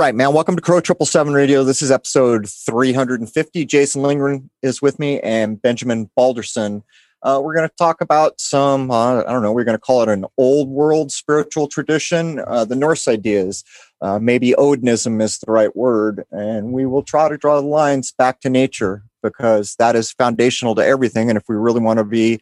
right, man. Welcome to Crow Triple Seven Radio. This is episode 350. Jason Lingren is with me and Benjamin Balderson. Uh, we're going to talk about some, uh, I don't know, we're going to call it an old world spiritual tradition, uh, the Norse ideas. Uh, maybe Odinism is the right word. And we will try to draw the lines back to nature because that is foundational to everything. And if we really want to be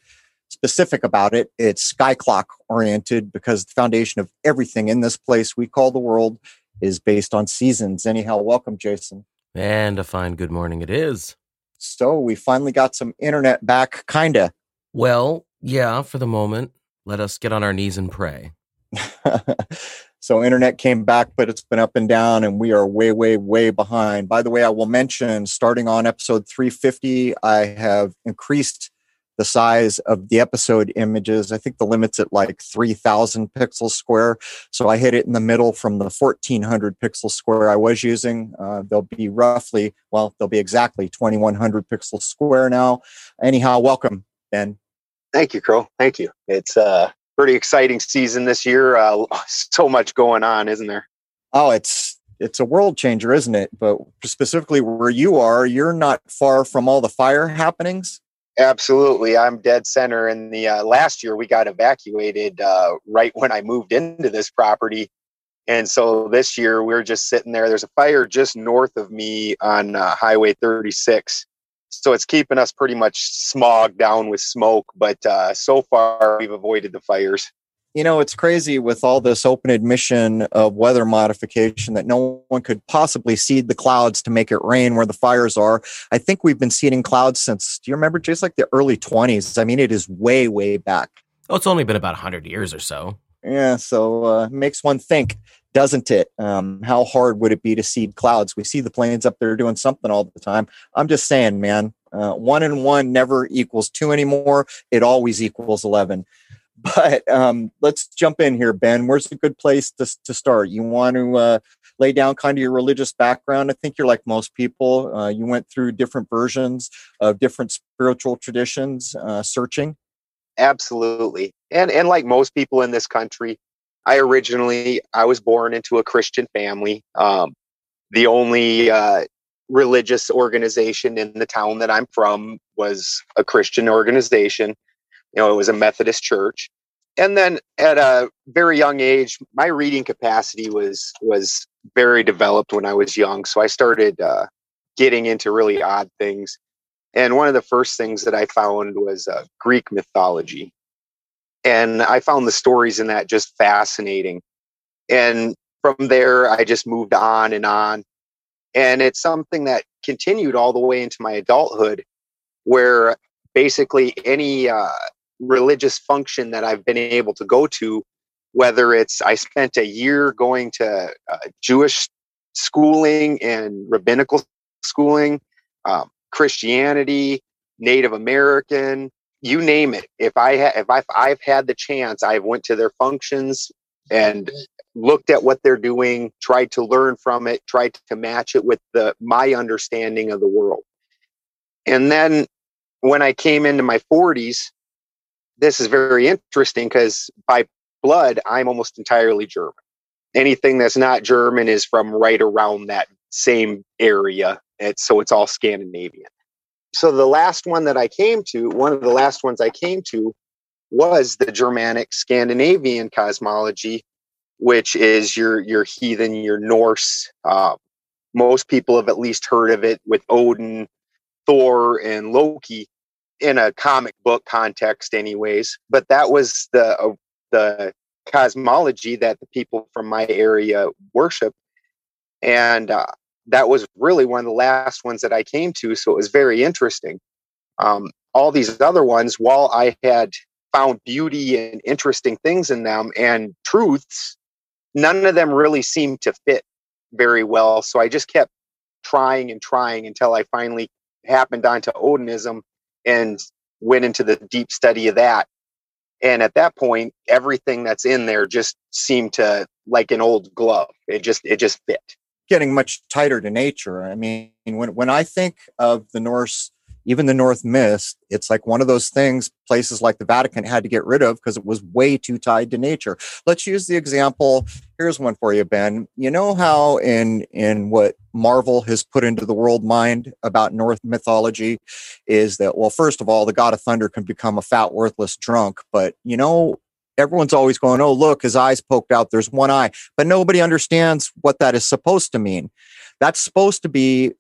specific about it, it's sky clock oriented because the foundation of everything in this place we call the world is based on seasons. Anyhow, welcome, Jason. And a fine good morning it is. So we finally got some internet back, kinda. Well, yeah, for the moment. Let us get on our knees and pray. so internet came back, but it's been up and down, and we are way, way, way behind. By the way, I will mention starting on episode 350, I have increased the size of the episode images. I think the limit's at like 3000 pixels square. So I hit it in the middle from the 1400 pixel square I was using. Uh, they'll be roughly, well, they'll be exactly 2100 pixels square now. Anyhow, welcome, Ben. Thank you, Crow. Thank you. It's a pretty exciting season this year. Uh, so much going on, isn't there? Oh, it's it's a world changer, isn't it? But specifically where you are, you're not far from all the fire happenings. Absolutely. I'm dead center. In the uh, last year, we got evacuated uh, right when I moved into this property. And so this year, we're just sitting there. There's a fire just north of me on uh, Highway 36. So it's keeping us pretty much smogged down with smoke. But uh, so far, we've avoided the fires you know, it's crazy with all this open admission of weather modification that no one could possibly seed the clouds to make it rain where the fires are. I think we've been seeding clouds since, do you remember, just like the early 20s? I mean, it is way, way back. Oh, it's only been about 100 years or so. Yeah, so uh, makes one think, doesn't it? Um, how hard would it be to seed clouds? We see the planes up there doing something all the time. I'm just saying, man, uh, one and one never equals two anymore. It always equals 11. But um, let's jump in here, Ben. Where's a good place to, to start? You want to uh, lay down kind of your religious background? I think you're like most people. Uh, you went through different versions of different spiritual traditions, uh, searching. Absolutely, and and like most people in this country, I originally I was born into a Christian family. Um, the only uh, religious organization in the town that I'm from was a Christian organization you know, it was a Methodist church. And then at a very young age, my reading capacity was was very developed when I was young. So I started uh, getting into really odd things. And one of the first things that I found was uh, Greek mythology. And I found the stories in that just fascinating. And from there, I just moved on and on. And it's something that continued all the way into my adulthood, where basically any uh, religious function that I've been able to go to, whether it's I spent a year going to uh, Jewish schooling and rabbinical schooling, um, Christianity, Native American, you name it. If I ha- if I've, I've had the chance, I've went to their functions and looked at what they're doing, tried to learn from it, tried to match it with the my understanding of the world. And then when I came into my 40s, this is very interesting because by blood, I'm almost entirely German. Anything that's not German is from right around that same area. It's, so it's all Scandinavian. So the last one that I came to, one of the last ones I came to was the Germanic Scandinavian cosmology, which is your your heathen, your Norse. Uh, most people have at least heard of it with Odin, Thor, and Loki in a comic book context anyways but that was the uh, the cosmology that the people from my area worship. And uh, that was really one of the last ones that i came to so it was very interesting. Um, all these other ones while i had found beauty and interesting things in them and truths none of them really seemed to fit very well so i just kept trying and trying until i finally happened onto odinism and went into the deep study of that. And at that point, everything that's in there just seemed to like an old glove. It just it just fit. Getting much tighter to nature. I mean, when when I think of the Norse even the North Mist, it's like one of those things places like the Vatican had to get rid of because it was way too tied to nature. Let's use the example. Here's one for you, Ben. You know how in in what Marvel has put into the world mind about Norse mythology is that well, first of all, the god of thunder can become a fat, worthless drunk, but you know everyone's always going, oh, look, his eyes poked out. There's one eye. But nobody understands what that is supposed to mean. That's supposed to be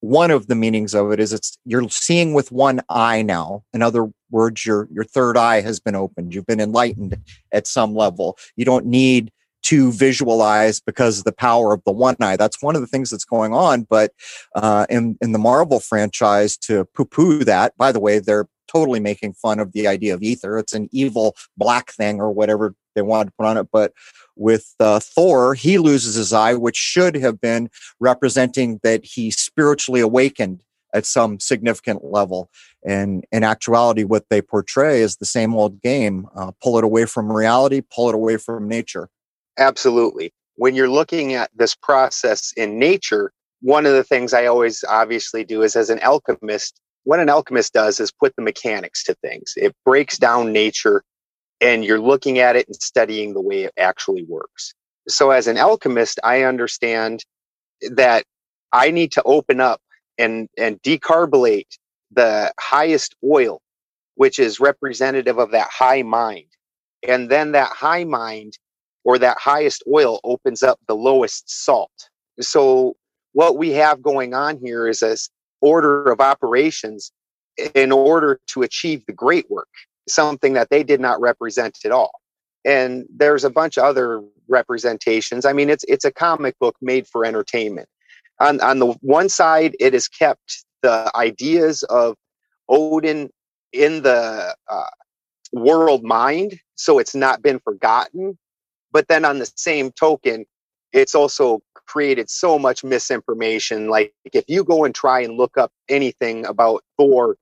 one of the meanings of it is it's you're seeing with one eye now. In other words your your third eye has been opened. You've been enlightened at some level. You don't need to visualize because of the power of the one eye. That's one of the things that's going on but uh, in in the marvel franchise to poo-poo that by the way they're totally making fun of the idea of ether. It's an evil black thing or whatever they wanted to put on it but with uh, Thor, he loses his eye, which should have been representing that he spiritually awakened at some significant level. And in actuality, what they portray is the same old game uh, pull it away from reality, pull it away from nature. Absolutely. When you're looking at this process in nature, one of the things I always obviously do is as an alchemist, what an alchemist does is put the mechanics to things. It breaks down nature and you're looking at it and studying the way it actually works. So, as an alchemist, I understand that I need to open up and, and decarbonate the highest oil, which is representative of that high mind. And then that high mind or that highest oil opens up the lowest salt. So, what we have going on here is a order of operations in order to achieve the great work something that they did not represent at all. And there's a bunch of other representations. I mean, it's it's a comic book made for entertainment. On on the one side, it has kept the ideas of Odin in the uh, world mind, so it's not been forgotten. But then on the same token, it's also created so much misinformation. Like if you go and try and look up anything about Thor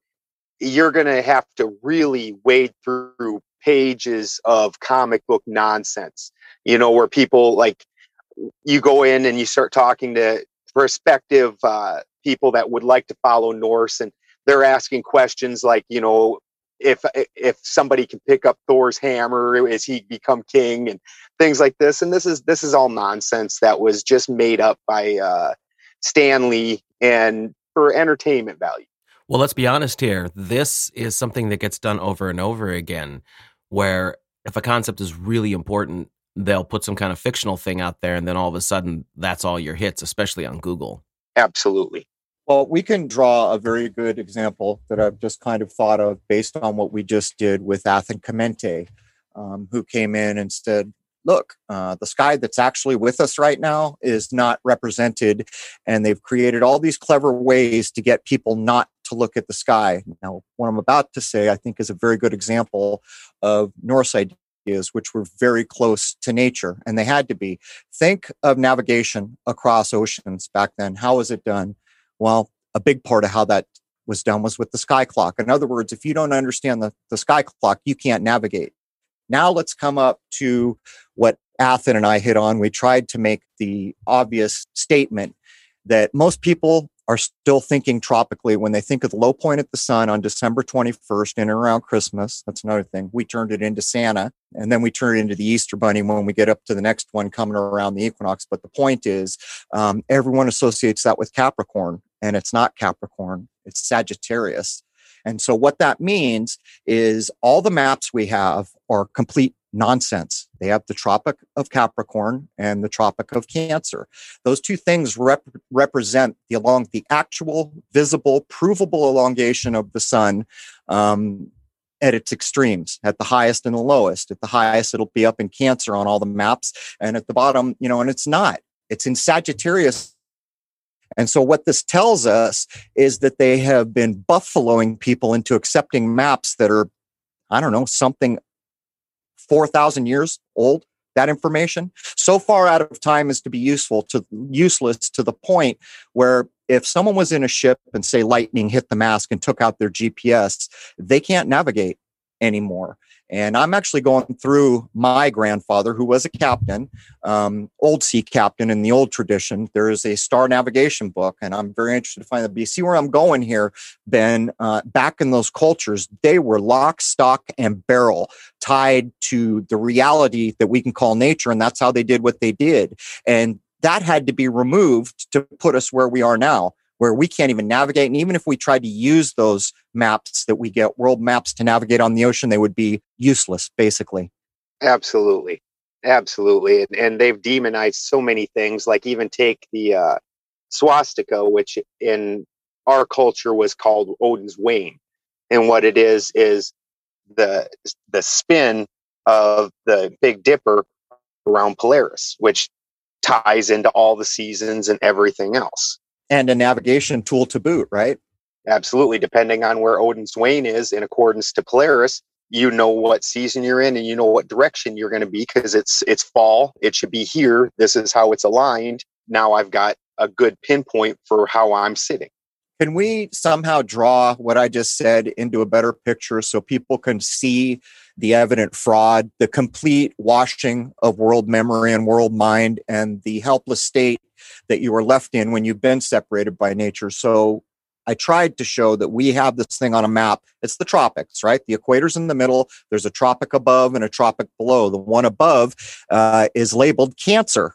you're going to have to really wade through pages of comic book nonsense, you know, where people like you go in and you start talking to prospective uh, people that would like to follow Norse and they're asking questions like, you know, if if somebody can pick up Thor's hammer, is he become king and things like this? And this is this is all nonsense that was just made up by uh, Stan Lee and for entertainment value. Well, let's be honest here. This is something that gets done over and over again, where if a concept is really important, they'll put some kind of fictional thing out there, and then all of a sudden, that's all your hits, especially on Google. Absolutely. Well, we can draw a very good example that I've just kind of thought of based on what we just did with Athen Kamente, um, who came in and said, look, uh, the sky that's actually with us right now is not represented. And they've created all these clever ways to get people not to look at the sky. Now, what I'm about to say, I think, is a very good example of Norse ideas, which were very close to nature, and they had to be. Think of navigation across oceans back then. How was it done? Well, a big part of how that was done was with the sky clock. In other words, if you don't understand the, the sky clock, you can't navigate. Now let's come up to what Athen and I hit on. We tried to make the obvious statement that most people are still thinking tropically when they think of the low point at the sun on December 21st in and around Christmas. That's another thing. We turned it into Santa and then we turn it into the Easter Bunny when we get up to the next one coming around the equinox. But the point is, um, everyone associates that with Capricorn and it's not Capricorn, it's Sagittarius. And so what that means is all the maps we have are complete nonsense. They have the Tropic of Capricorn and the Tropic of Cancer. Those two things rep- represent the along the actual, visible, provable elongation of the sun um, at its extremes, at the highest and the lowest. At the highest, it'll be up in Cancer on all the maps, and at the bottom, you know, and it's not. It's in Sagittarius. And so, what this tells us is that they have been buffaloing people into accepting maps that are, I don't know, something 4,000 years old, that information so far out of time as to be useful to useless to the point where if someone was in a ship and say lightning hit the mask and took out their GPS, they can't navigate anymore. And I'm actually going through my grandfather, who was a captain, um, old sea captain in the old tradition. There is a star navigation book, and I'm very interested to find that. But you see where I'm going here, Ben? Uh, back in those cultures, they were lock, stock, and barrel tied to the reality that we can call nature, and that's how they did what they did. And that had to be removed to put us where we are now where we can't even navigate. And even if we tried to use those maps that we get, world maps to navigate on the ocean, they would be useless, basically. Absolutely. Absolutely. And, and they've demonized so many things, like even take the uh, swastika, which in our culture was called Odin's Wain. And what it is, is the, the spin of the Big Dipper around Polaris, which ties into all the seasons and everything else and a navigation tool to boot, right? Absolutely. Depending on where Odin's Wain is in accordance to Polaris, you know what season you're in and you know what direction you're going to be because it's it's fall. It should be here. This is how it's aligned. Now I've got a good pinpoint for how I'm sitting. Can we somehow draw what I just said into a better picture so people can see the evident fraud, the complete washing of world memory and world mind, and the helpless state that you are left in when you've been separated by nature? So I tried to show that we have this thing on a map. It's the tropics, right? The equator's in the middle. There's a tropic above and a tropic below. The one above uh, is labeled Cancer.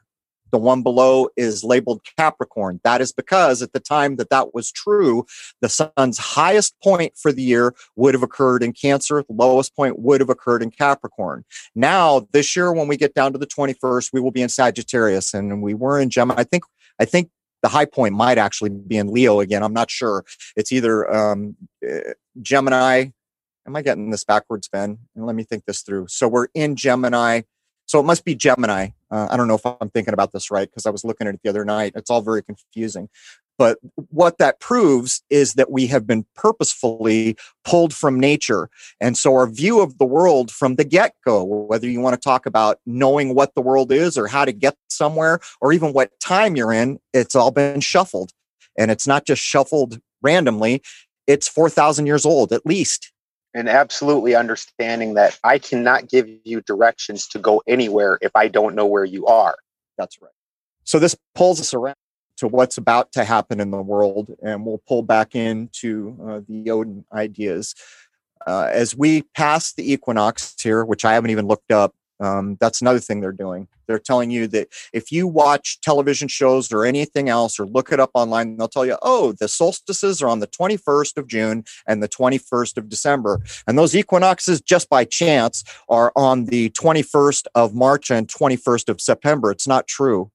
The one below is labeled Capricorn. That is because at the time that that was true, the sun's highest point for the year would have occurred in Cancer. The lowest point would have occurred in Capricorn. Now, this year, when we get down to the 21st, we will be in Sagittarius and we were in Gemini. I think, I think the high point might actually be in Leo again. I'm not sure. It's either um, Gemini. Am I getting this backwards, Ben? Let me think this through. So we're in Gemini. So it must be Gemini. Uh, I don't know if I'm thinking about this right because I was looking at it the other night. It's all very confusing. But what that proves is that we have been purposefully pulled from nature. And so our view of the world from the get go, whether you want to talk about knowing what the world is or how to get somewhere or even what time you're in, it's all been shuffled. And it's not just shuffled randomly, it's 4,000 years old at least and absolutely understanding that I cannot give you directions to go anywhere if I don't know where you are. That's right. So this pulls us around to what's about to happen in the world, and we'll pull back into uh, the Odin ideas. Uh, as we pass the equinox here, which I haven't even looked up, um, that's another thing they're doing. They're telling you that if you watch television shows or anything else or look it up online, they'll tell you, oh, the solstices are on the 21st of June and the 21st of December. And those equinoxes, just by chance, are on the 21st of March and 21st of September. It's not true.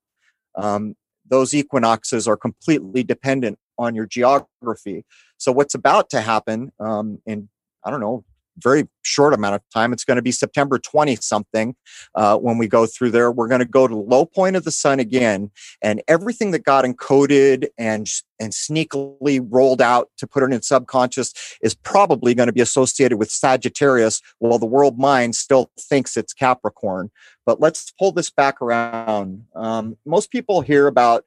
Um, those equinoxes are completely dependent on your geography. So, what's about to happen um, in I don't know, very short amount of time. It's going to be September 20 something uh, when we go through there. We're going to go to low point of the sun again, and everything that got encoded and and sneakily rolled out to put it in subconscious is probably going to be associated with Sagittarius, while the world mind still thinks it's Capricorn. But let's pull this back around. Um, most people hear about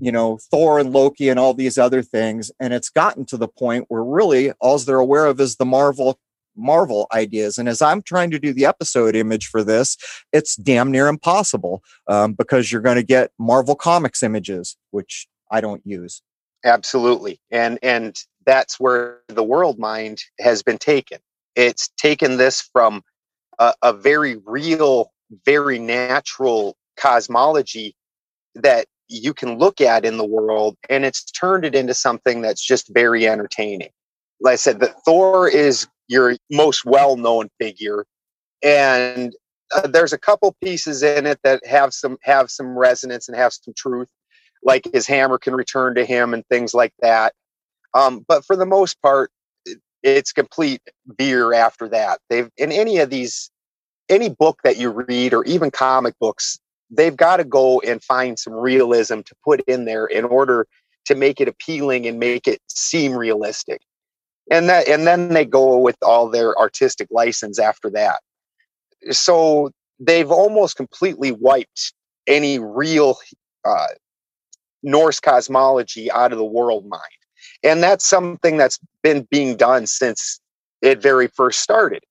you know thor and loki and all these other things and it's gotten to the point where really all they're aware of is the marvel Marvel ideas. And as I'm trying to do the episode image for this, it's damn near impossible um, because you're going to get Marvel Comics images, which I don't use. Absolutely, and and that's where the world mind has been taken. It's taken this from a, a very real, very natural cosmology that you can look at in the world, and it's turned it into something that's just very entertaining. Like I said, that Thor is your most well-known figure and uh, there's a couple pieces in it that have some have some resonance and have some truth like his hammer can return to him and things like that um, but for the most part it's complete beer after that. They've in any of these any book that you read or even comic books they've got to go and find some realism to put in there in order to make it appealing and make it seem realistic and that and then they go with all their artistic license after that. So they've almost completely wiped any real uh, norse cosmology out of the world mind. And that's something that's been being done since it very first started.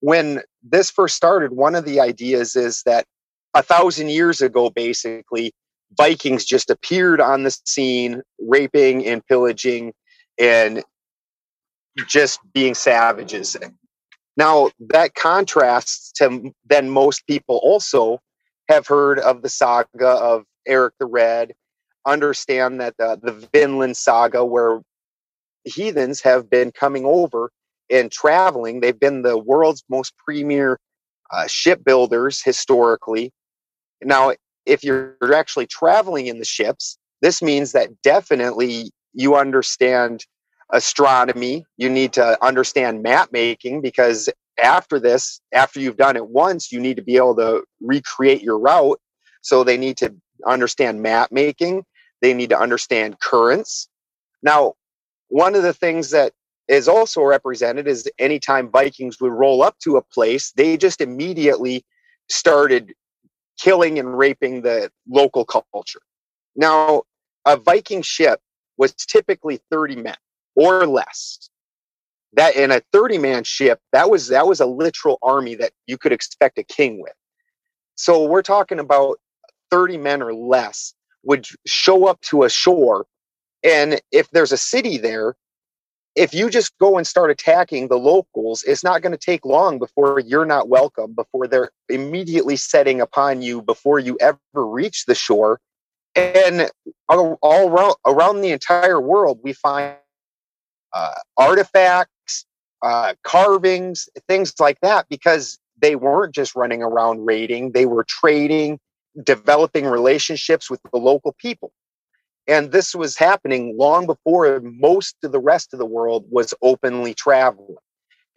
When this first started, one of the ideas is that a thousand years ago, basically, Vikings just appeared on the scene, raping and pillaging and just being savages. Now, that contrasts to then most people also have heard of the saga of Eric the Red, understand that the, the Vinland saga, where heathens have been coming over and traveling. They've been the world's most premier uh, shipbuilders historically. Now, if you're actually traveling in the ships, this means that definitely you understand astronomy. You need to understand map making because after this, after you've done it once, you need to be able to recreate your route. So they need to understand map making. They need to understand currents. Now, one of the things that is also represented is anytime Vikings would roll up to a place, they just immediately started killing and raping the local culture. Now, a Viking ship was typically 30 men or less. That in a 30 man ship, that was that was a literal army that you could expect a king with. So we're talking about 30 men or less would show up to a shore and if there's a city there, if you just go and start attacking the locals, it's not going to take long before you're not welcome, before they're immediately setting upon you before you ever reach the shore. And all, around, around the entire world, we find uh, artifacts, uh, carvings, things like that, because they weren't just running around raiding, they were trading, developing relationships with the local people. And this was happening long before most of the rest of the world was openly traveling.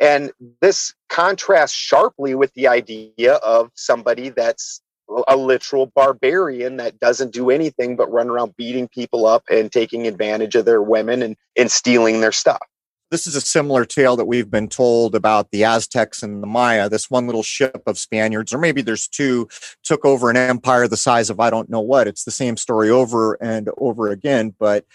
And this contrasts sharply with the idea of somebody that's a literal barbarian that doesn't do anything but run around beating people up and taking advantage of their women and, and stealing their stuff this is a similar tale that we've been told about the Aztecs and the Maya. This one little ship of Spaniards, or maybe there's two, took over an empire the size of I don't know what. It's the same story over and over again. But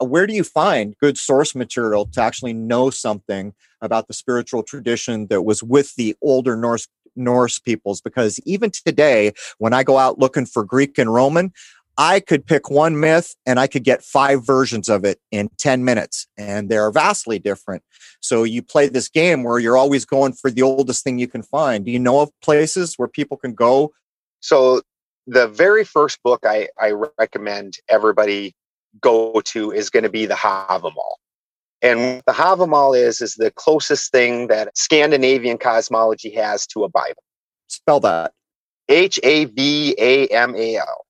uh, where do you find good source material to actually know something about the spiritual tradition that was with the older Norse Norse peoples because even today, when I go out looking for Greek and Roman, I could pick one myth and I could get five versions of it in 10 minutes, and they're vastly different. So you play this game where you're always going for the oldest thing you can find. Do you know of places where people can go? So the very first book I, I recommend everybody go to is going to be the Havamal. And the Havamal is is the closest thing that Scandinavian cosmology has to a Bible. Spell that. H A V A M A L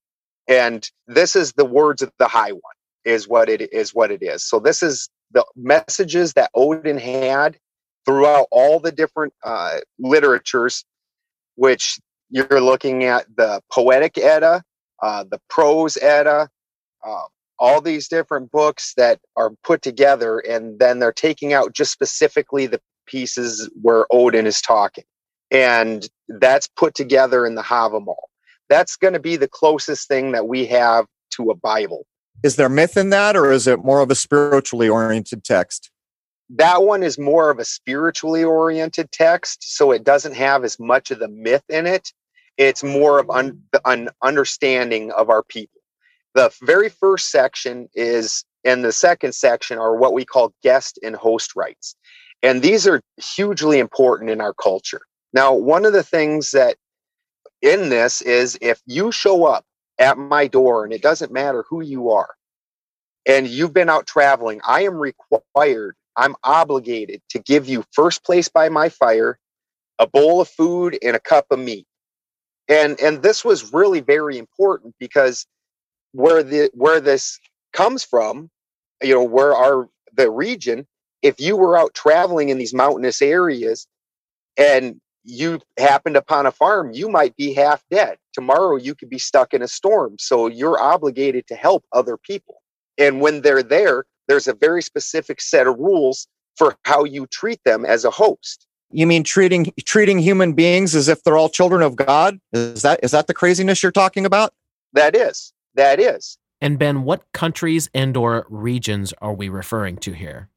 and this is the words of the high one is what it is what it is so this is the messages that odin had throughout all the different uh, literatures which you're looking at the poetic edda uh, the prose edda um, all these different books that are put together and then they're taking out just specifically the pieces where odin is talking and that's put together in the havamal that's going to be the closest thing that we have to a Bible. Is there myth in that, or is it more of a spiritually oriented text? That one is more of a spiritually oriented text, so it doesn't have as much of the myth in it. It's more of un- an understanding of our people. The very first section is, and the second section are what we call guest and host rights. And these are hugely important in our culture. Now, one of the things that in this is if you show up at my door and it doesn't matter who you are and you've been out traveling, I am required, I'm obligated to give you first place by my fire, a bowl of food and a cup of meat. And and this was really very important because where the where this comes from, you know, where our the region, if you were out traveling in these mountainous areas and you happened upon a farm, you might be half dead. Tomorrow, you could be stuck in a storm. So you're obligated to help other people. And when they're there, there's a very specific set of rules for how you treat them as a host. You mean treating treating human beings as if they're all children of God? Is that is that the craziness you're talking about? That is. That is. And Ben, what countries and or regions are we referring to here?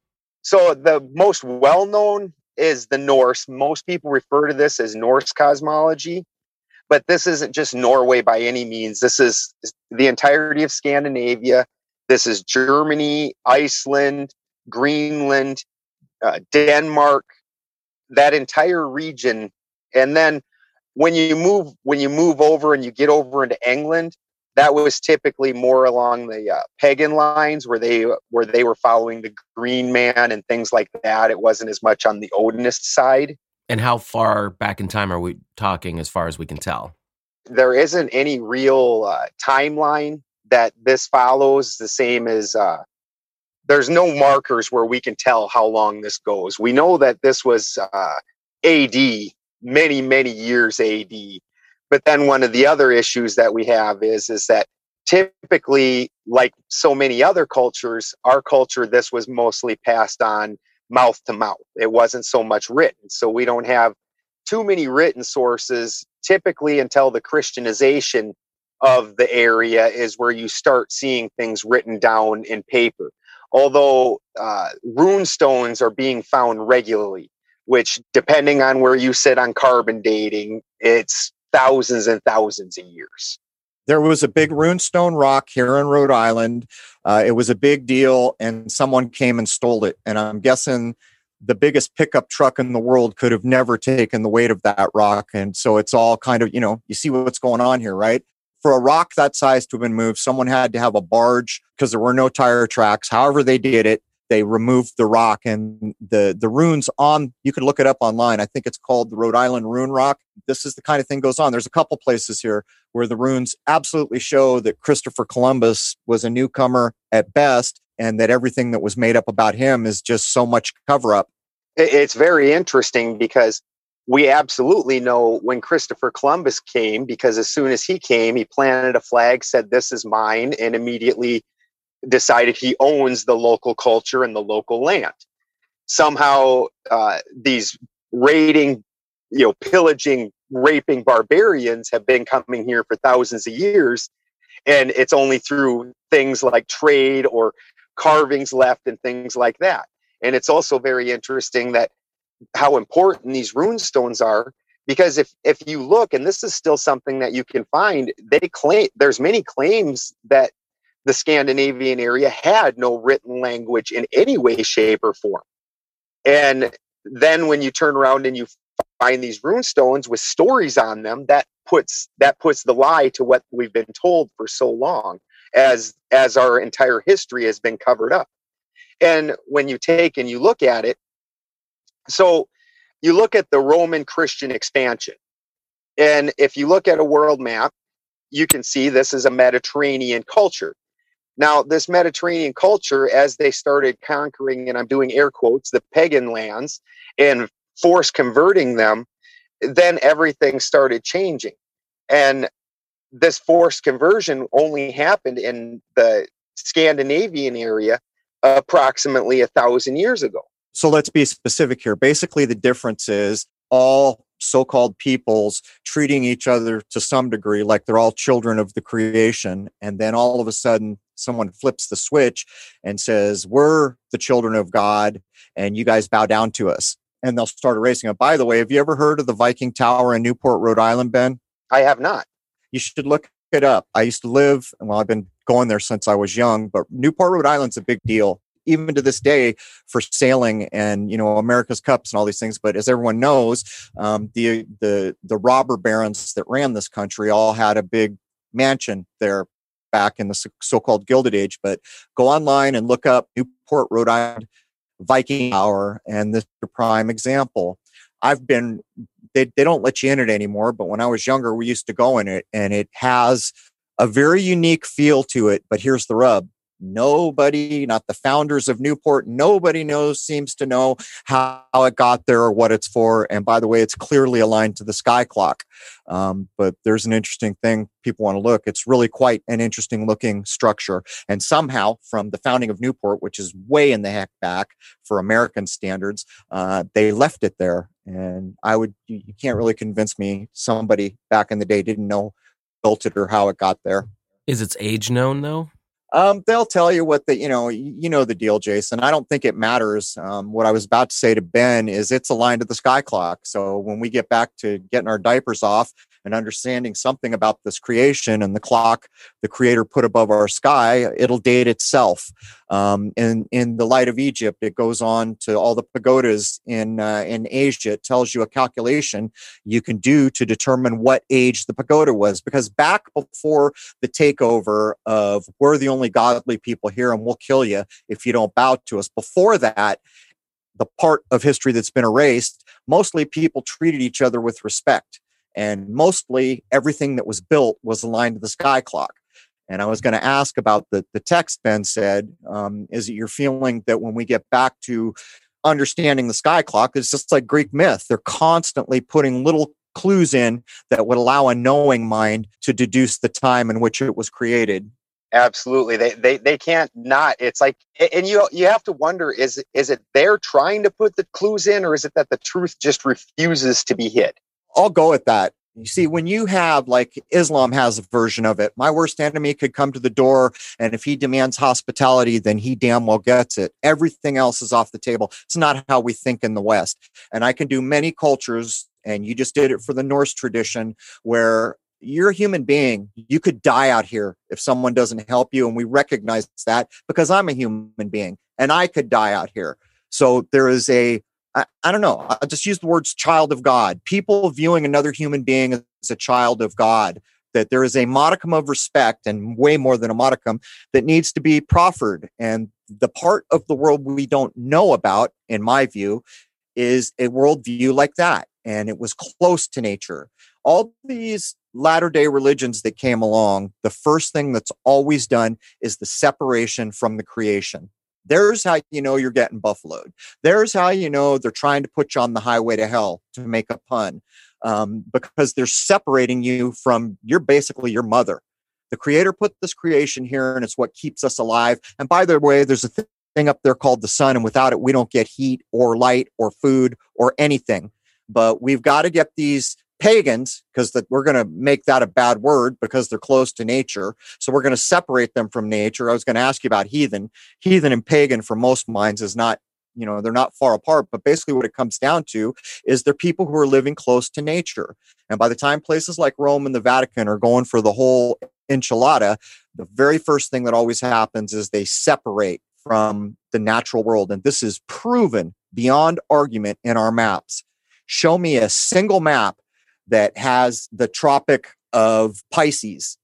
So the most well-known is the Norse. Most people refer to this as Norse cosmology, but this isn't just Norway by any means. This is the entirety of Scandinavia. This is Germany, Iceland, Greenland, uh, Denmark, that entire region. And then when you move when you move over and you get over into England, that was typically more along the uh, pagan lines where they where they were following the green man and things like that. It wasn't as much on the odinist side. And how far back in time are we talking as far as we can tell? There isn't any real uh, timeline that this follows the same as uh, there's no markers where we can tell how long this goes. We know that this was uh, ad many many years ad but then one of the other issues that we have is is that typically, like so many other cultures, our culture this was mostly passed on mouth to mouth. It wasn't so much written. So we don't have too many written sources typically until the Christianization of the area is where you start seeing things written down in paper. Although uh, rune stones are being found regularly, which, depending on where you sit on carbon dating, it's thousands and thousands of years. There was a big runestone rock here in Rhode Island. Uh, it was a big deal, and someone came and stole it. And I'm guessing the biggest pickup truck in the world could have never taken the weight of that rock. And so it's all kind of, you know, you see what's going on here, right? For a rock that size to have been moved, someone had to have a barge because there were no tire tracks. However, they did it they removed the rock and the the runes on you can look it up online. I think it's called the rhode island rune rock. This is the kind of thing goes on. There's a couple places here where the runes absolutely show that christopher columbus was a newcomer at best and that everything that was made up about him is just so much cover up it's very interesting because we absolutely know when Christopher Columbus came because as soon as he came, he planted a flag, said, This is mine, and immediately decided he owns the local culture and the local land. Somehow, uh, these raiding, you know, pillaging, raping barbarians have been coming here for thousands of years. And it's only through things like trade or carvings left and things like that. And it's also very interesting that how important these rune stones are because if if you look and this is still something that you can find they claim there's many claims that the Scandinavian area had no written language in any way, shape, or form. And then when you turn around and you find these rune stones with stories on them, that puts that puts the lie to what we've been told for so long, as as our entire history has been covered up. And when you take and you look at it, so you look at the Roman Christian expansion. And if you look at a world map, you can see this is a Mediterranean culture. Now, this Mediterranean culture, as they started conquering, and I'm doing air quotes, the pagan lands and force converting them, then everything started changing. And this forced conversion only happened in the Scandinavian area approximately a thousand years ago. So let's be specific here. Basically, the difference is all so-called peoples treating each other to some degree like they're all children of the creation and then all of a sudden someone flips the switch and says we're the children of god and you guys bow down to us. And they'll start erasing it. By the way have you ever heard of the viking tower in newport rhode island ben? I have not. You should look it up. I used to live well i've been going there since i was young but newport rhode island's a big deal even to this day for sailing and you know America's Cups and all these things. But as everyone knows, um, the the the robber barons that ran this country all had a big mansion there back in the so-called Gilded Age. But go online and look up Newport, Rhode Island Viking Tower, and this is a prime example. I've been they, they don't let you in it anymore, but when I was younger, we used to go in it, and it has a very unique feel to it. But here's the rub Nobody, not the founders of Newport, nobody knows, seems to know how it got there or what it's for. And by the way, it's clearly aligned to the sky clock. Um, but there's an interesting thing people want to look. It's really quite an interesting looking structure. And somehow, from the founding of Newport, which is way in the heck back for American standards, uh, they left it there. And I would, you, can't really convince me somebody back in the day didn't know built it or how it got there. Is its age known though? Um, they'll tell you what the you know you know the deal, Jason. I don't think it matters. Um, what I was about to say to Ben is it's aligned to the sky clock. So when we get back to getting our diapers off and understanding something about this creation and the clock the creator put above our sky, it'll date itself. Um, in in the light of Egypt, it goes on to all the pagodas in uh, in Asia. It tells you a calculation you can do to determine what age the pagoda was. Because back before the takeover of we're the only godly people here and we'll kill you if you don't bow to us. Before that, the part of history that's been erased, mostly people treated each other with respect and mostly everything that was built was aligned to the sky clock. And I was going to ask about the, the text Ben said, um, is it your feeling that when we get back to understanding the sky clock, it's just like Greek myth. They're constantly putting little clues in that would allow a knowing mind to deduce the time in which it was created. Absolutely. They, they, they can't not, it's like, and you, you have to wonder, is, is it they're trying to put the clues in or is it that the truth just refuses to be hid? I'll go with that. You see, when you have like Islam has a version of it, my worst enemy could come to the door, and if he demands hospitality, then he damn well gets it. Everything else is off the table. It's not how we think in the West. And I can do many cultures, and you just did it for the Norse tradition, where you're a human being. You could die out here if someone doesn't help you. And we recognize that because I'm a human being and I could die out here. So there is a I, I don't know. I'll just use the words child of God. People viewing another human being as a child of God, that there is a modicum of respect and way more than a modicum that needs to be proffered. And the part of the world we don't know about, in my view, is a worldview like that. And it was close to nature. All these latter day religions that came along, the first thing that's always done is the separation from the creation. There's how you know you're getting buffaloed. There's how you know they're trying to put you on the highway to hell to make a pun, um, because they're separating you from you're basically your mother. The creator put this creation here, and it's what keeps us alive. And by the way, there's a th- thing up there called the sun, and without it, we don't get heat or light or food or anything. But we've got to get these pagans because that we're going to make that a bad word because they're close to nature so we're going to separate them from nature. I was going to ask you about heathen. Heathen and pagan for most minds is not you know they're not far apart but basically what it comes down to is they're people who are living close to nature. And by the time places like rome and the vatican are going for the whole enchilada the very first thing that always happens is they separate from the natural world. And this is proven beyond argument in our maps. Show me a single map that has the Tropic of Pisces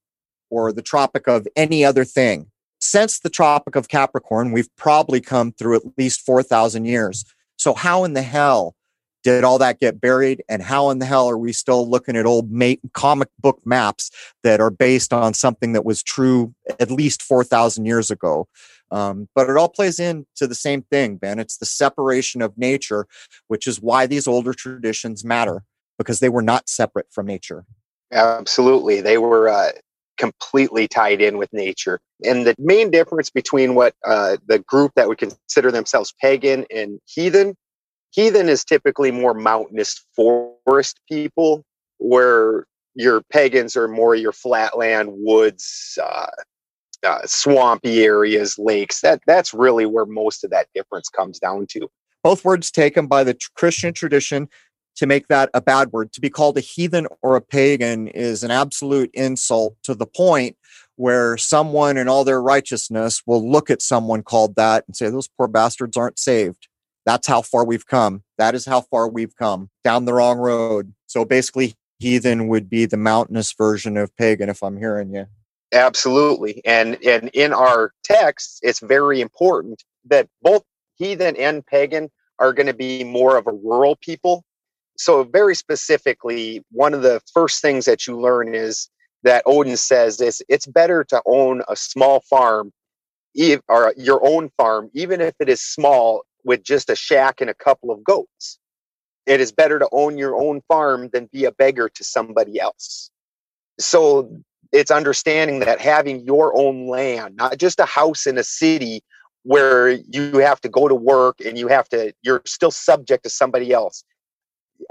or the Tropic of any other thing. Since the Tropic of Capricorn, we've probably come through at least 4,000 years. So, how in the hell did all that get buried? And how in the hell are we still looking at old comic book maps that are based on something that was true at least 4,000 years ago? Um, but it all plays into the same thing, Ben. It's the separation of nature, which is why these older traditions matter because they were not separate from nature. Absolutely. They were uh, completely tied in with nature. And the main difference between what uh, the group that would consider themselves pagan and heathen, heathen is typically more mountainous forest people, where your pagans are more your flatland woods, uh, uh, swampy areas, lakes. That that's really where most of that difference comes down to. Both words taken by the Christian tradition to make that a bad word. To be called a heathen or a pagan is an absolute insult to the point where someone in all their righteousness will look at someone called that and say, Those poor bastards aren't saved. That's how far we've come. That is how far we've come down the wrong road. So basically, heathen would be the mountainous version of pagan, if I'm hearing you. Absolutely. And and in our texts, it's very important that both heathen and pagan are going to be more of a rural people so very specifically one of the first things that you learn is that odin says is it's better to own a small farm or your own farm even if it is small with just a shack and a couple of goats. It is better to own your own farm than be a beggar to somebody else. So it's understanding that having your own land not just a house in a city where you have to go to work and you have to you're still subject to somebody else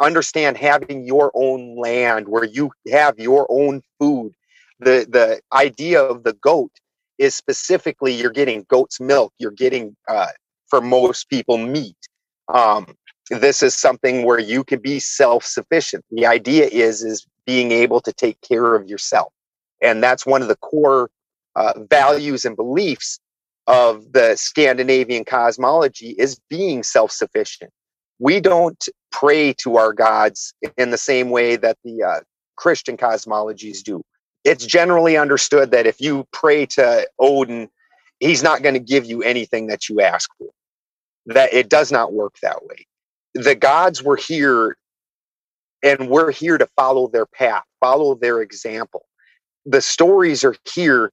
understand having your own land where you have your own food. The the idea of the goat is specifically you're getting goat's milk, you're getting uh, for most people meat. Um, this is something where you can be self-sufficient. The idea is is being able to take care of yourself, and that's one of the core uh, values and beliefs of the Scandinavian cosmology is being self-sufficient. We don't pray to our gods in the same way that the uh, Christian cosmologies do. It's generally understood that if you pray to Odin, he's not going to give you anything that you ask for. That it does not work that way. The gods were here and we're here to follow their path, follow their example. The stories are here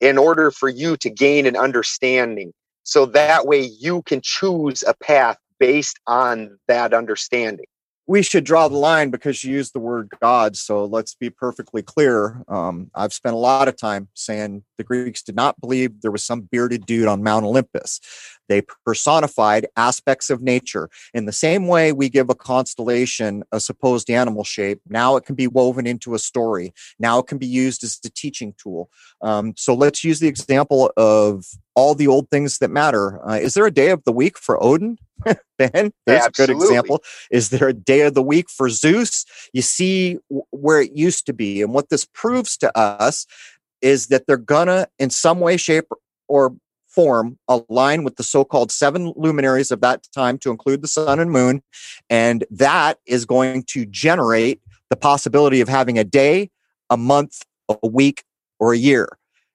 in order for you to gain an understanding. So that way you can choose a path based on that understanding we should draw the line because you used the word God. So let's be perfectly clear. Um, I've spent a lot of time saying the Greeks did not believe there was some bearded dude on Mount Olympus. They personified aspects of nature. In the same way we give a constellation a supposed animal shape, now it can be woven into a story. Now it can be used as a teaching tool. Um, so let's use the example of all the old things that matter. Uh, is there a day of the week for Odin? ben, there's Absolutely. a good example. Is there a day of the week for Zeus? You see where it used to be. And what this proves to us is that they're gonna, in some way, shape, or form, align with the so called seven luminaries of that time to include the sun and moon. And that is going to generate the possibility of having a day, a month, a week, or a year.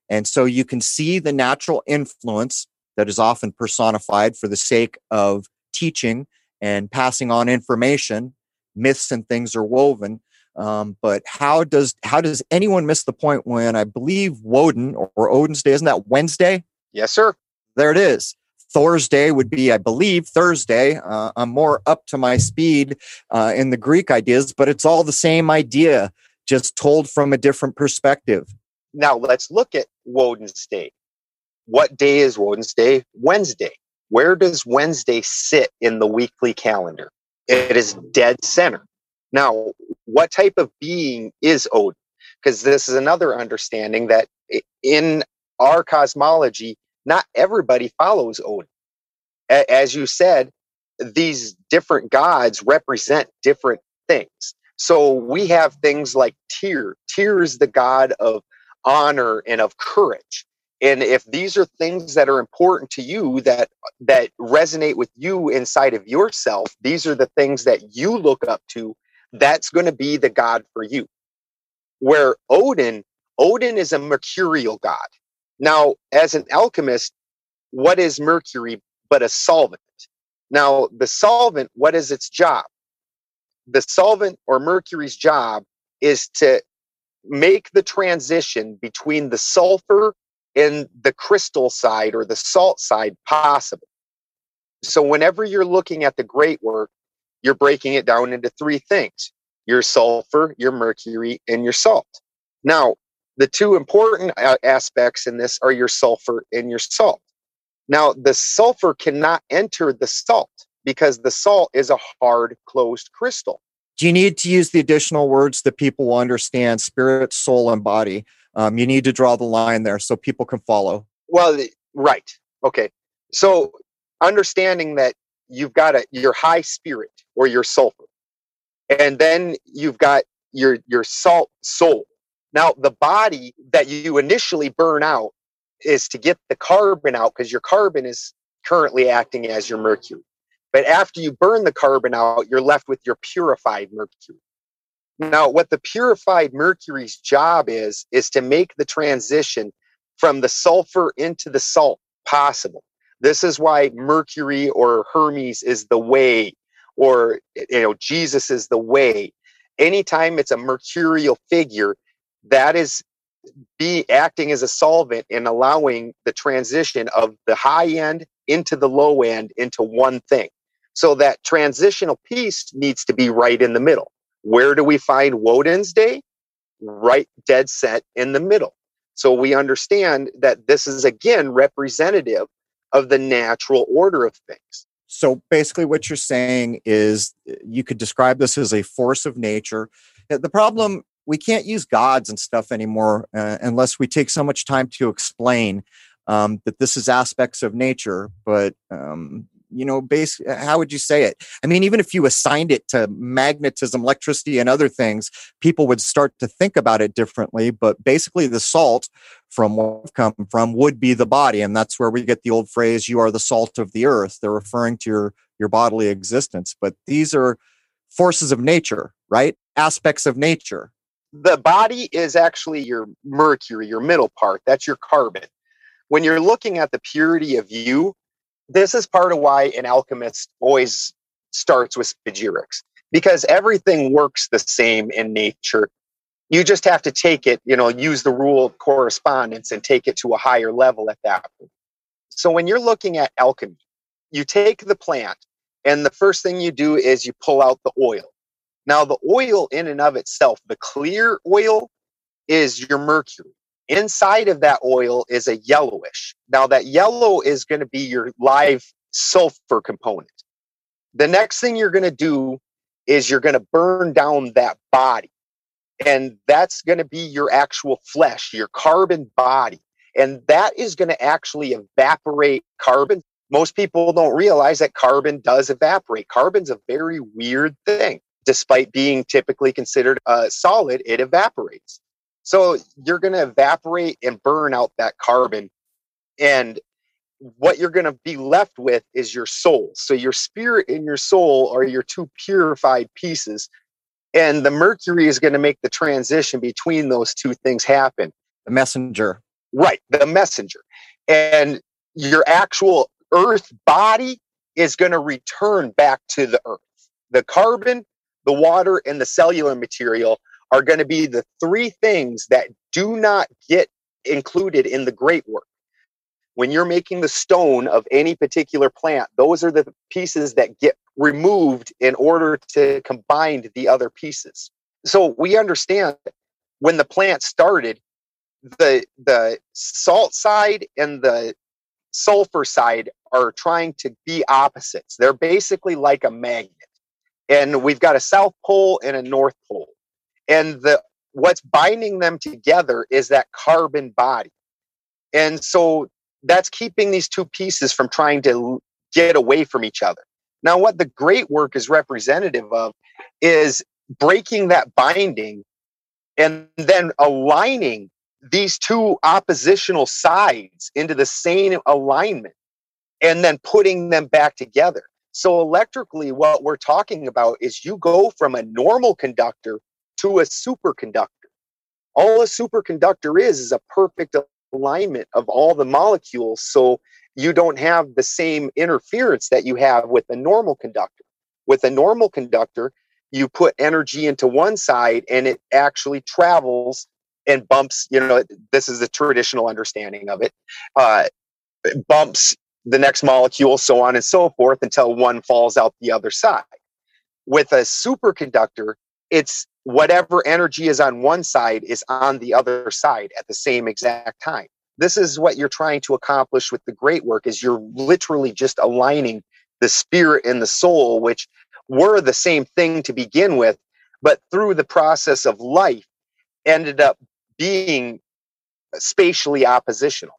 And so you can see the natural influence that is often personified for the sake of teaching and passing on information. Myths and things are woven. Um, but how does how does anyone miss the point when I believe Woden or, or Odin's Day isn't that Wednesday? Yes, sir. There it is. Thor's Day would be, I believe, Thursday. Uh, I'm more up to my speed uh, in the Greek ideas, but it's all the same idea, just told from a different perspective. Now let's look at Woden's Day. What day is Woden's Day? Wednesday. Where does Wednesday sit in the weekly calendar? It is dead center. Now, what type of being is Odin? Because this is another understanding that in our cosmology, not everybody follows Odin. As you said, these different gods represent different things. So we have things like Tyr. Tyr is the god of honor and of courage and if these are things that are important to you that that resonate with you inside of yourself these are the things that you look up to that's going to be the god for you where odin odin is a mercurial god now as an alchemist what is mercury but a solvent now the solvent what is its job the solvent or mercury's job is to make the transition between the sulfur and the crystal side or the salt side possible. So, whenever you're looking at the great work, you're breaking it down into three things your sulfur, your mercury, and your salt. Now, the two important aspects in this are your sulfur and your salt. Now, the sulfur cannot enter the salt because the salt is a hard closed crystal. Do you need to use the additional words that people will understand spirit soul and body? Um, you need to draw the line there so people can follow. Well right. Okay. So understanding that you've got a your high spirit or your sulfur and then you've got your your salt soul now the body that you initially burn out is to get the carbon out because your carbon is currently acting as your mercury but after you burn the carbon out, you're left with your purified mercury. Now, what the purified mercury's job is, is to make the transition from the sulfur into the salt possible. This is why Mercury or Hermes is the way, or you know, Jesus is the way. Anytime it's a mercurial figure, that is be acting as a solvent and allowing the transition of the high end into the low end into one thing. So that transitional piece needs to be right in the middle. Where do we find Woden's Day? Right dead set in the middle. So we understand that this is again representative of the natural order of things. So basically, what you're saying is you could describe this as a force of nature. The problem we can't use gods and stuff anymore uh, unless we take so much time to explain um, that this is aspects of nature. But um, you know, base how would you say it? I mean, even if you assigned it to magnetism, electricity, and other things, people would start to think about it differently. But basically, the salt from where we've come from would be the body, and that's where we get the old phrase "you are the salt of the earth." They're referring to your your bodily existence. But these are forces of nature, right? Aspects of nature. The body is actually your mercury, your middle part. That's your carbon. When you're looking at the purity of you, this is part of why an alchemist always starts with spagyrics because everything works the same in nature. You just have to take it, you know, use the rule of correspondence and take it to a higher level at that point. So when you're looking at alchemy, you take the plant and the first thing you do is you pull out the oil. Now, the oil in and of itself, the clear oil, is your mercury. Inside of that oil is a yellowish. Now, that yellow is going to be your live sulfur component. The next thing you're going to do is you're going to burn down that body. And that's going to be your actual flesh, your carbon body. And that is going to actually evaporate carbon most people don't realize that carbon does evaporate. Carbon's a very weird thing. Despite being typically considered a solid, it evaporates. So you're going to evaporate and burn out that carbon. And what you're going to be left with is your soul. So your spirit and your soul are your two purified pieces. And the mercury is going to make the transition between those two things happen. The messenger. Right, the messenger. And your actual earth body is going to return back to the earth. The carbon, the water, and the cellular material are going to be the three things that do not get included in the great work. When you're making the stone of any particular plant, those are the pieces that get removed in order to combine the other pieces. So we understand when the plant started, the the salt side and the sulfur side are trying to be opposites. They're basically like a magnet. And we've got a south pole and a north pole. And the what's binding them together is that carbon body. And so that's keeping these two pieces from trying to get away from each other. Now, what the great work is representative of is breaking that binding and then aligning these two oppositional sides into the same alignment and then putting them back together. So, electrically, what we're talking about is you go from a normal conductor to a superconductor. All a superconductor is is a perfect alignment of all the molecules. So, you don't have the same interference that you have with a normal conductor. With a normal conductor, you put energy into one side and it actually travels and bumps you know this is the traditional understanding of it uh, bumps the next molecule so on and so forth until one falls out the other side with a superconductor it's whatever energy is on one side is on the other side at the same exact time this is what you're trying to accomplish with the great work is you're literally just aligning the spirit and the soul which were the same thing to begin with but through the process of life ended up being spatially oppositional.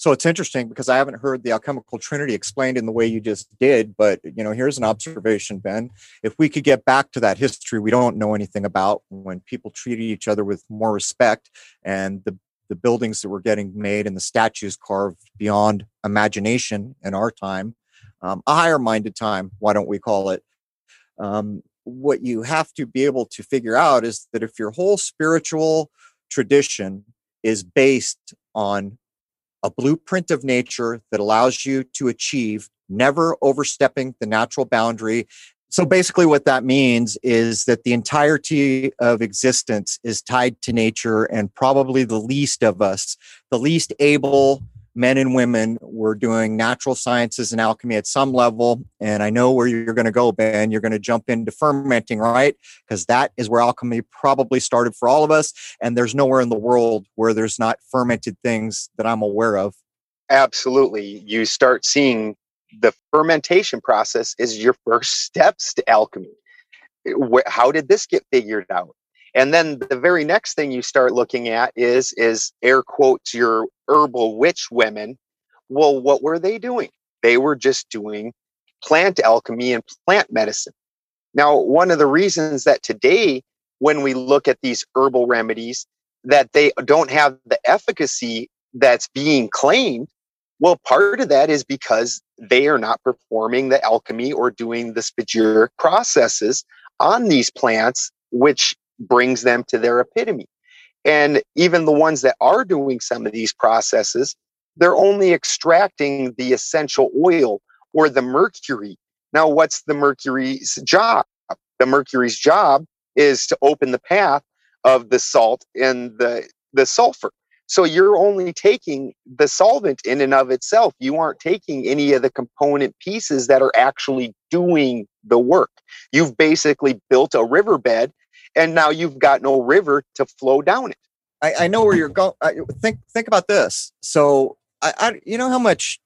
So it's interesting because I haven't heard the alchemical trinity explained in the way you just did, but you know, here's an observation, Ben. If we could get back to that history we don't know anything about when people treated each other with more respect and the the buildings that were getting made and the statues carved beyond imagination in our time, um, a higher minded time, why don't we call it? Um, what you have to be able to figure out is that if your whole spiritual tradition is based on a blueprint of nature that allows you to achieve never overstepping the natural boundary. So basically, what that means is that the entirety of existence is tied to nature, and probably the least of us, the least able men and women were doing natural sciences and alchemy at some level. And I know where you're going to go, Ben. You're going to jump into fermenting, right? Because that is where alchemy probably started for all of us. And there's nowhere in the world where there's not fermented things that I'm aware of. Absolutely. You start seeing the fermentation process is your first steps to alchemy. Eh, how did this get figured out? And then the very next thing you start looking at is is air quotes your herbal witch women. Well, what were they doing? They were just doing plant alchemy and plant medicine. Now, one of the reasons that today, when we look at these herbal remedies, that they don't have the efficacy that's being claimed, well, part of that is because they are not performing the alchemy or doing the spagyric processes on these plants, which brings them to their epitome. And even the ones that are doing some of these processes, they're only extracting the essential oil or the mercury. Now, what's the mercury's job? The mercury's job is to open the path of the salt and the, the sulfur. So you're only taking the solvent in and of itself. You aren't taking any of the component pieces that are actually doing the work. You've basically built a riverbed and now you've got no river to flow down it. I, I know where you're going. Think think about this. So I, I, you know how much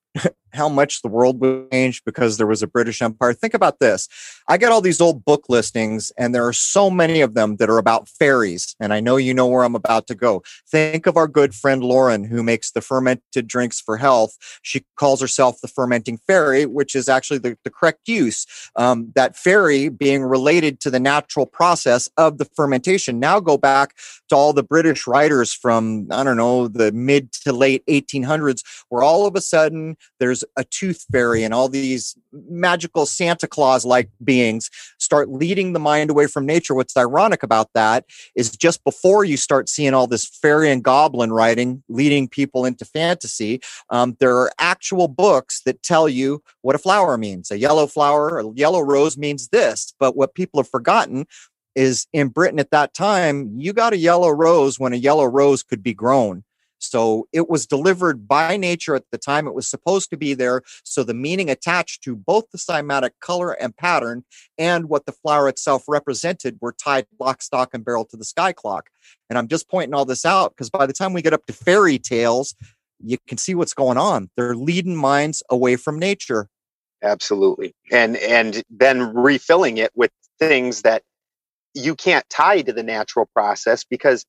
how much the world would change because there was a British Empire. Think about this. I get all these old book listings, and there are so many of them that are about fairies. And I know you know where I'm about to go. Think of our good friend Lauren, who makes the fermented drinks for health. She calls herself the fermenting fairy, which is actually the, the correct use. Um, that fairy being related to the natural process of the fermentation. Now go back to all the British writers from, I don't know, the mid to late 1800s, where all of a sudden there's a tooth fairy and all these magical Santa Claus like beings start leading the mind away from nature. What's ironic about that is just before you start seeing all this fairy and goblin writing leading people into fantasy, um, there are actual books that tell you what a flower means. A yellow flower, a yellow rose means this. But what people have forgotten is in Britain at that time, you got a yellow rose when a yellow rose could be grown. So it was delivered by nature at the time it was supposed to be there. So the meaning attached to both the cymatic color and pattern and what the flower itself represented were tied lock, stock, and barrel to the sky clock. And I'm just pointing all this out because by the time we get up to fairy tales, you can see what's going on. They're leading minds away from nature. Absolutely. And and then refilling it with things that you can't tie to the natural process because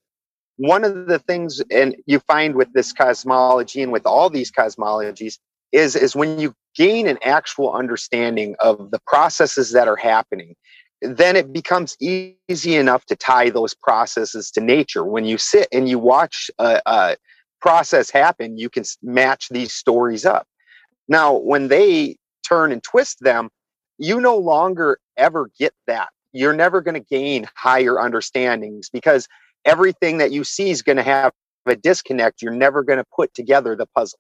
one of the things and you find with this cosmology and with all these cosmologies is is when you gain an actual understanding of the processes that are happening then it becomes easy enough to tie those processes to nature. When you sit and you watch a, a process happen you can match these stories up. Now when they turn and twist them you no longer ever get that. You're never going to gain higher understandings because everything that you see is going to have a disconnect. You're never going to put together the puzzle.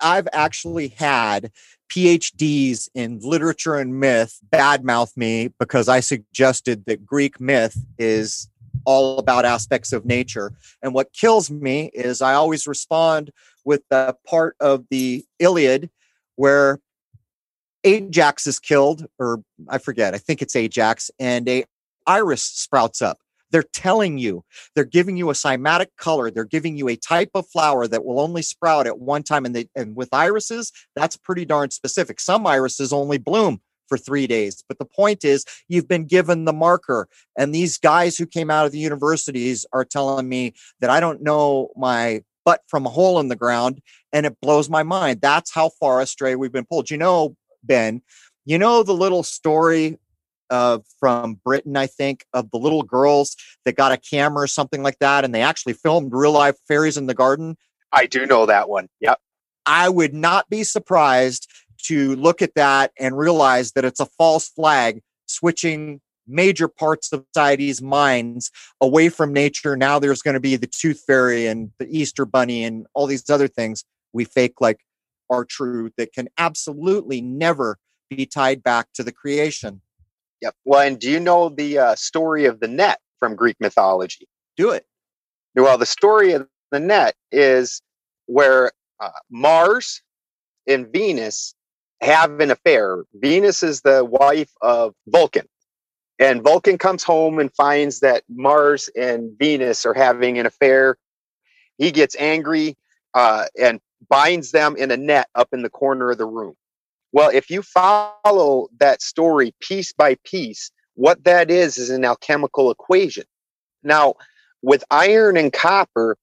I've actually had PhDs in literature and myth badmouth me because I suggested that Greek myth is all about aspects of nature. And what kills me is I always respond with the part of the Iliad where Ajax is killed, or I forget, I think it's Ajax, and a iris sprouts up. They're telling you, they're giving you a cymatic color. They're giving you a type of flower that will only sprout at one time. And they, and with irises, that's pretty darn specific. Some irises only bloom for three days. But the point is, you've been given the marker. And these guys who came out of the universities are telling me that I don't know my butt from a hole in the ground. And it blows my mind. That's how far astray we've been pulled. You know, Ben, you know the little story uh, from Britain, I think, of the little girls that got a camera or something like that, and they actually filmed real life fairies in the garden. I do know that one. Yep. I would not be surprised to look at that and realize that it's a false flag switching major parts of society's minds away from nature. Now there's going to be the tooth fairy and the Easter bunny and all these other things we fake like are true that can absolutely never be tied back to the creation. Yep. Well, and do you know the uh, story of the net from Greek mythology? Do it. Well, the story of the net is where uh, Mars and Venus have an affair. Venus is the wife of Vulcan. And Vulcan comes home and finds that Mars and Venus are having an affair. He gets angry uh, and binds them in a net up in the corner of the room. Well, if you follow that story piece by piece, what that is is an alchemical equation. Now, with iron and copper,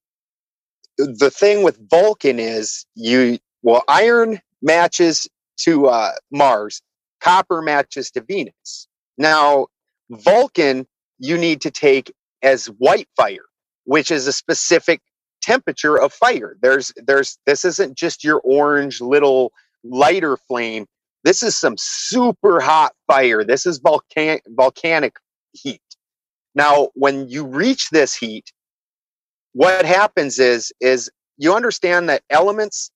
the thing with Vulcan is you, well, iron matches to uh, Mars, copper matches to Venus. Now, Vulcan, you need to take as white fire, which is a specific temperature of fire. There's, there's, this isn't just your orange little lighter flame. This is some super hot fire. This is volcanic, volcanic heat. Now, when you reach this heat, what happens is, is you understand that elements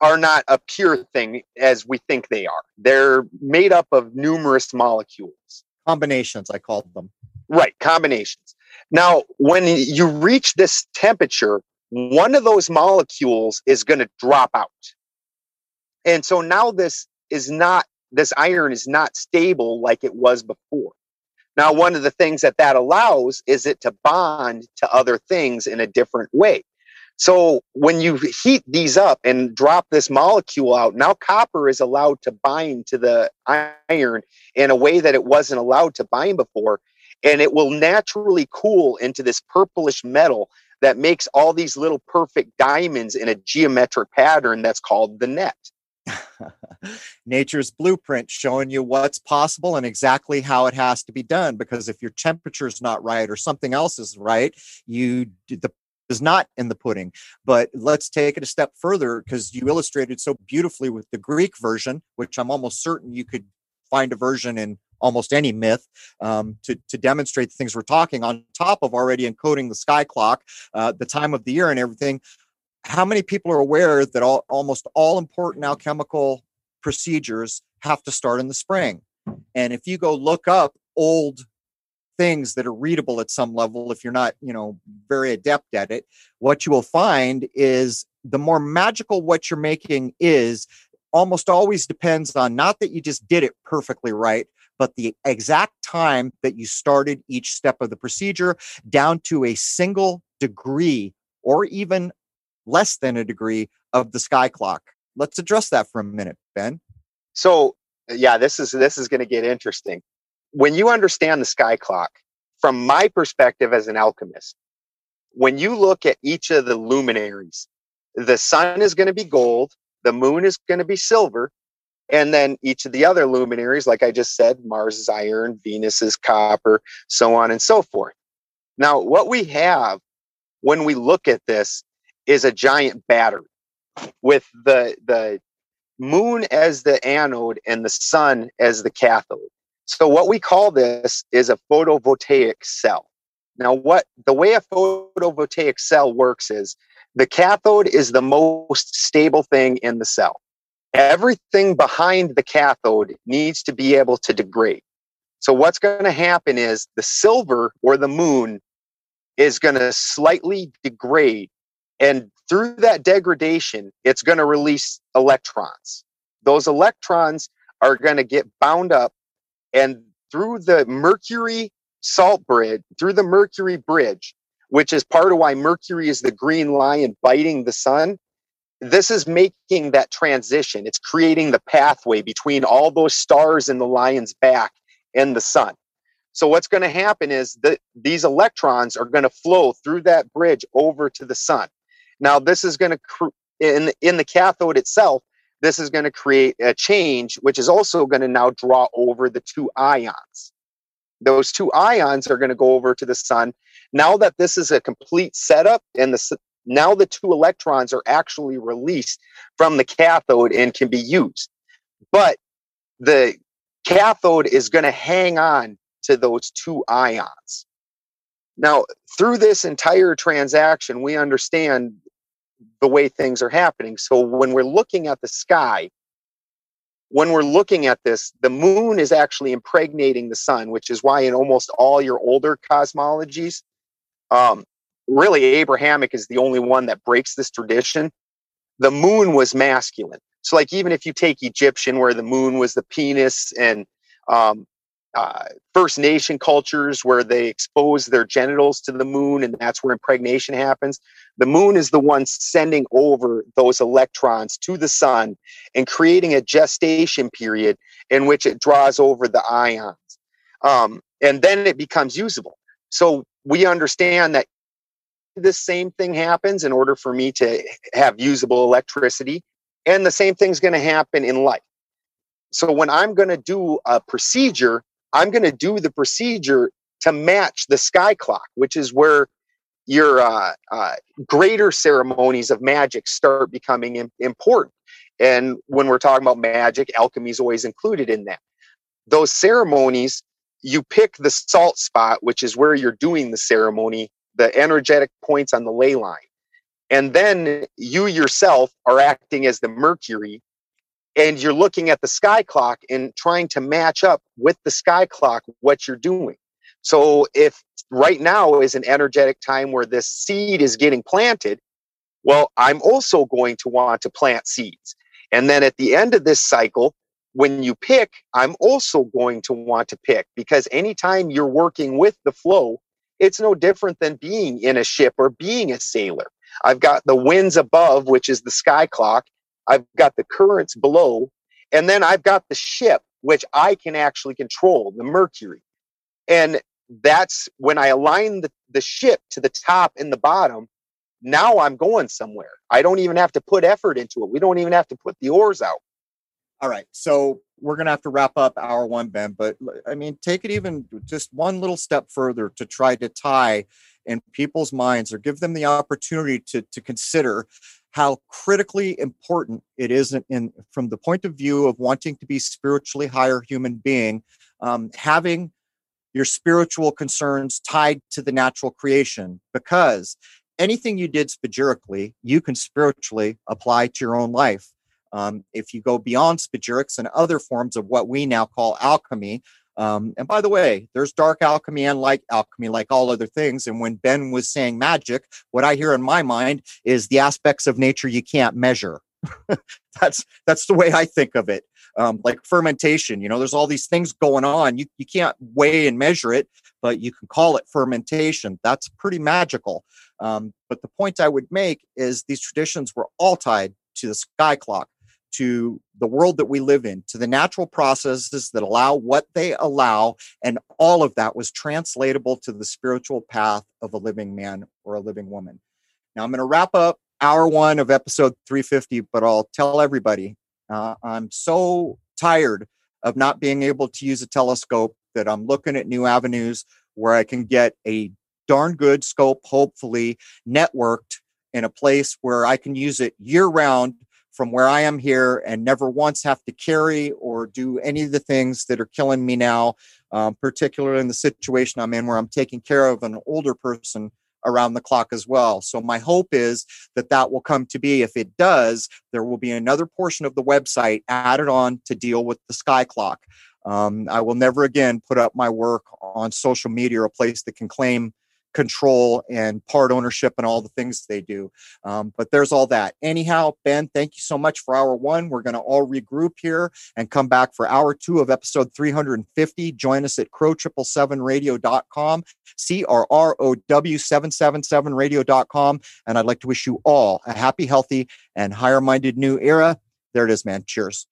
are not a pure thing as we think they are. They're made up of numerous molecules. Combinations, I called them. Right, combinations. Now, when you reach this temperature, one of those molecules is going to drop out. And so now this is not, this iron is not stable like it was before. Now, one of the things that that allows is it to bond to other things in a different way. So when you heat these up and drop this molecule out, now copper is allowed to bind to the iron in a way that it wasn't allowed to bind before. And it will naturally cool into this purplish metal that makes all these little perfect diamonds in a geometric pattern that's called the net. Nature's blueprint showing you what's possible and exactly how it has to be done. Because if your temperature is not right or something else is right, you the is not in the pudding. But let's take it a step further because you illustrated so beautifully with the Greek version, which I'm almost certain you could find a version in almost any myth um, to, to demonstrate the things we're talking on top of already encoding the sky clock, uh, the time of the year, and everything how many people are aware that all, almost all important alchemical procedures have to start in the spring? And if you go look up old things that are readable at some level, if you're not, you know, very adept at it, what you will find is the more magical what you're making is almost always depends on not that you just did it perfectly right, but the exact time that you started each step of the procedure down to a single degree or even less than a degree of the sky clock. Let's address that for a minute, Ben. So, uh, yeah, this is this is going to get interesting. When you understand the sky clock, from my perspective as an alchemist, when you look at each of the luminaries, the sun is going to be gold, the moon is going to be silver, and then each of the other luminaries, like I just said, Mars is iron, Venus is copper, so on and so forth. Now, what we have when we look at this is a giant battery with the the moon as the anode and the sun as the cathode. So what we call this is a photovoltaic cell. Now what the way a photovoltaic cell works is the cathode is the most stable thing in the cell. Everything behind the cathode needs to be able to degrade. So what's going to happen is the silver or the moon is going to slightly degrade and through that degradation, it's going to release electrons. Those electrons are going to get bound up and through the mercury salt bridge, through the mercury bridge, which is part of why Mercury is the green lion biting the sun. This is making that transition. It's creating the pathway between all those stars in the lion's back and the sun. So what's going to happen is that these electrons are going to flow through that bridge over to the sun. Now, this is going to cr- in in the cathode itself. This is going to create a change, which is also going to now draw over the two ions. Those two ions are going to go over to the sun. Now that this is a complete setup, and the now the two electrons are actually released from the cathode and can be used, but the cathode is going to hang on to those two ions. Now, through this entire transaction, we understand the way things are happening. So when we're looking at the sky, when we're looking at this, the moon is actually impregnating the sun, which is why in almost all your older cosmologies, um, really Abrahamic is the only one that breaks this tradition. The moon was masculine. So, like, even if you take Egyptian, where the moon was the penis, and um, uh, First Nation cultures where they expose their genitals to the moon, and that's where impregnation happens. The moon is the one sending over those electrons to the sun and creating a gestation period in which it draws over the ions. Um, and then it becomes usable. So we understand that the same thing happens in order for me to have usable electricity. And the same thing's going to happen in life. So when I'm going to do a procedure, I'm going to do the procedure to match the sky clock, which is where your uh, uh, greater ceremonies of magic start becoming Im- important. And when we're talking about magic, alchemy is always included in that. Those ceremonies, you pick the salt spot, which is where you're doing the ceremony, the energetic points on the ley line. And then you yourself are acting as the Mercury and you're looking at the sky clock and trying to match up with the sky clock what you're doing. So if right now is an energetic time where this seed is getting planted, well, I'm also going to want to plant seeds. And then at the end of this cycle, when you pick, I'm also going to want to pick because anytime you're working with the flow, it's no different than being in a ship or being a sailor. I've got the winds above, which is the sky clock, I've got the currents below, and then I've got the ship, which I can actually control, the Mercury. And that's when I align the, the ship to the top and the bottom. Now I'm going somewhere. I don't even have to put effort into it. We don't even have to put the oars out. All right. So we're going to have to wrap up hour one, Ben. But I mean, take it even just one little step further to try to tie in people's minds or give them the opportunity to, to consider how critically important it is in, in, from the point of view of wanting to be spiritually higher human being um, having your spiritual concerns tied to the natural creation. Because anything you did spagyrically you can spiritually apply to your own life. Um, if you go beyond spagyrics and other forms of what we now call alchemy um, and by the way, there's dark alchemy and light alchemy, like all other things. And when Ben was saying magic, what I hear in my mind is the aspects of nature you can't measure. that's that's the way I think of it. Um, like fermentation, you know, there's all these things going on. You you can't weigh and measure it, but you can call it fermentation. That's pretty magical. Um, but the point I would make is these traditions were all tied to the sky clock to the world that we live in, to the natural processes that allow what they allow. And all of that was translatable to the spiritual path of a living man or a living woman. Now, I'm going to wrap up hour one of episode 350, but I'll tell everybody uh, I'm so tired of not being able to use a telescope that I'm looking at new avenues where I can get a darn good scope, hopefully networked in a place where I can use it year round from where I am here and never once have to carry or do any of the things that are killing me now, um, particularly in the situation I'm in where I'm taking care of an older person around the clock as well. So my hope is that that will come to be. If it does, there will be another portion of the website added on to deal with the sky clock. Um, I will never again put up my work on social media or a place that can claim control and part ownership and all the things they do. Um, but there's all that. Anyhow, Ben, thank you so much for hour one. We're going to all regroup here and come back for hour two of episode 350. Join us at crrow777radio.com, C R R O W 777radio.com. And I'd like to wish you all a happy, healthy, and higher minded new era. There it is, man. Cheers.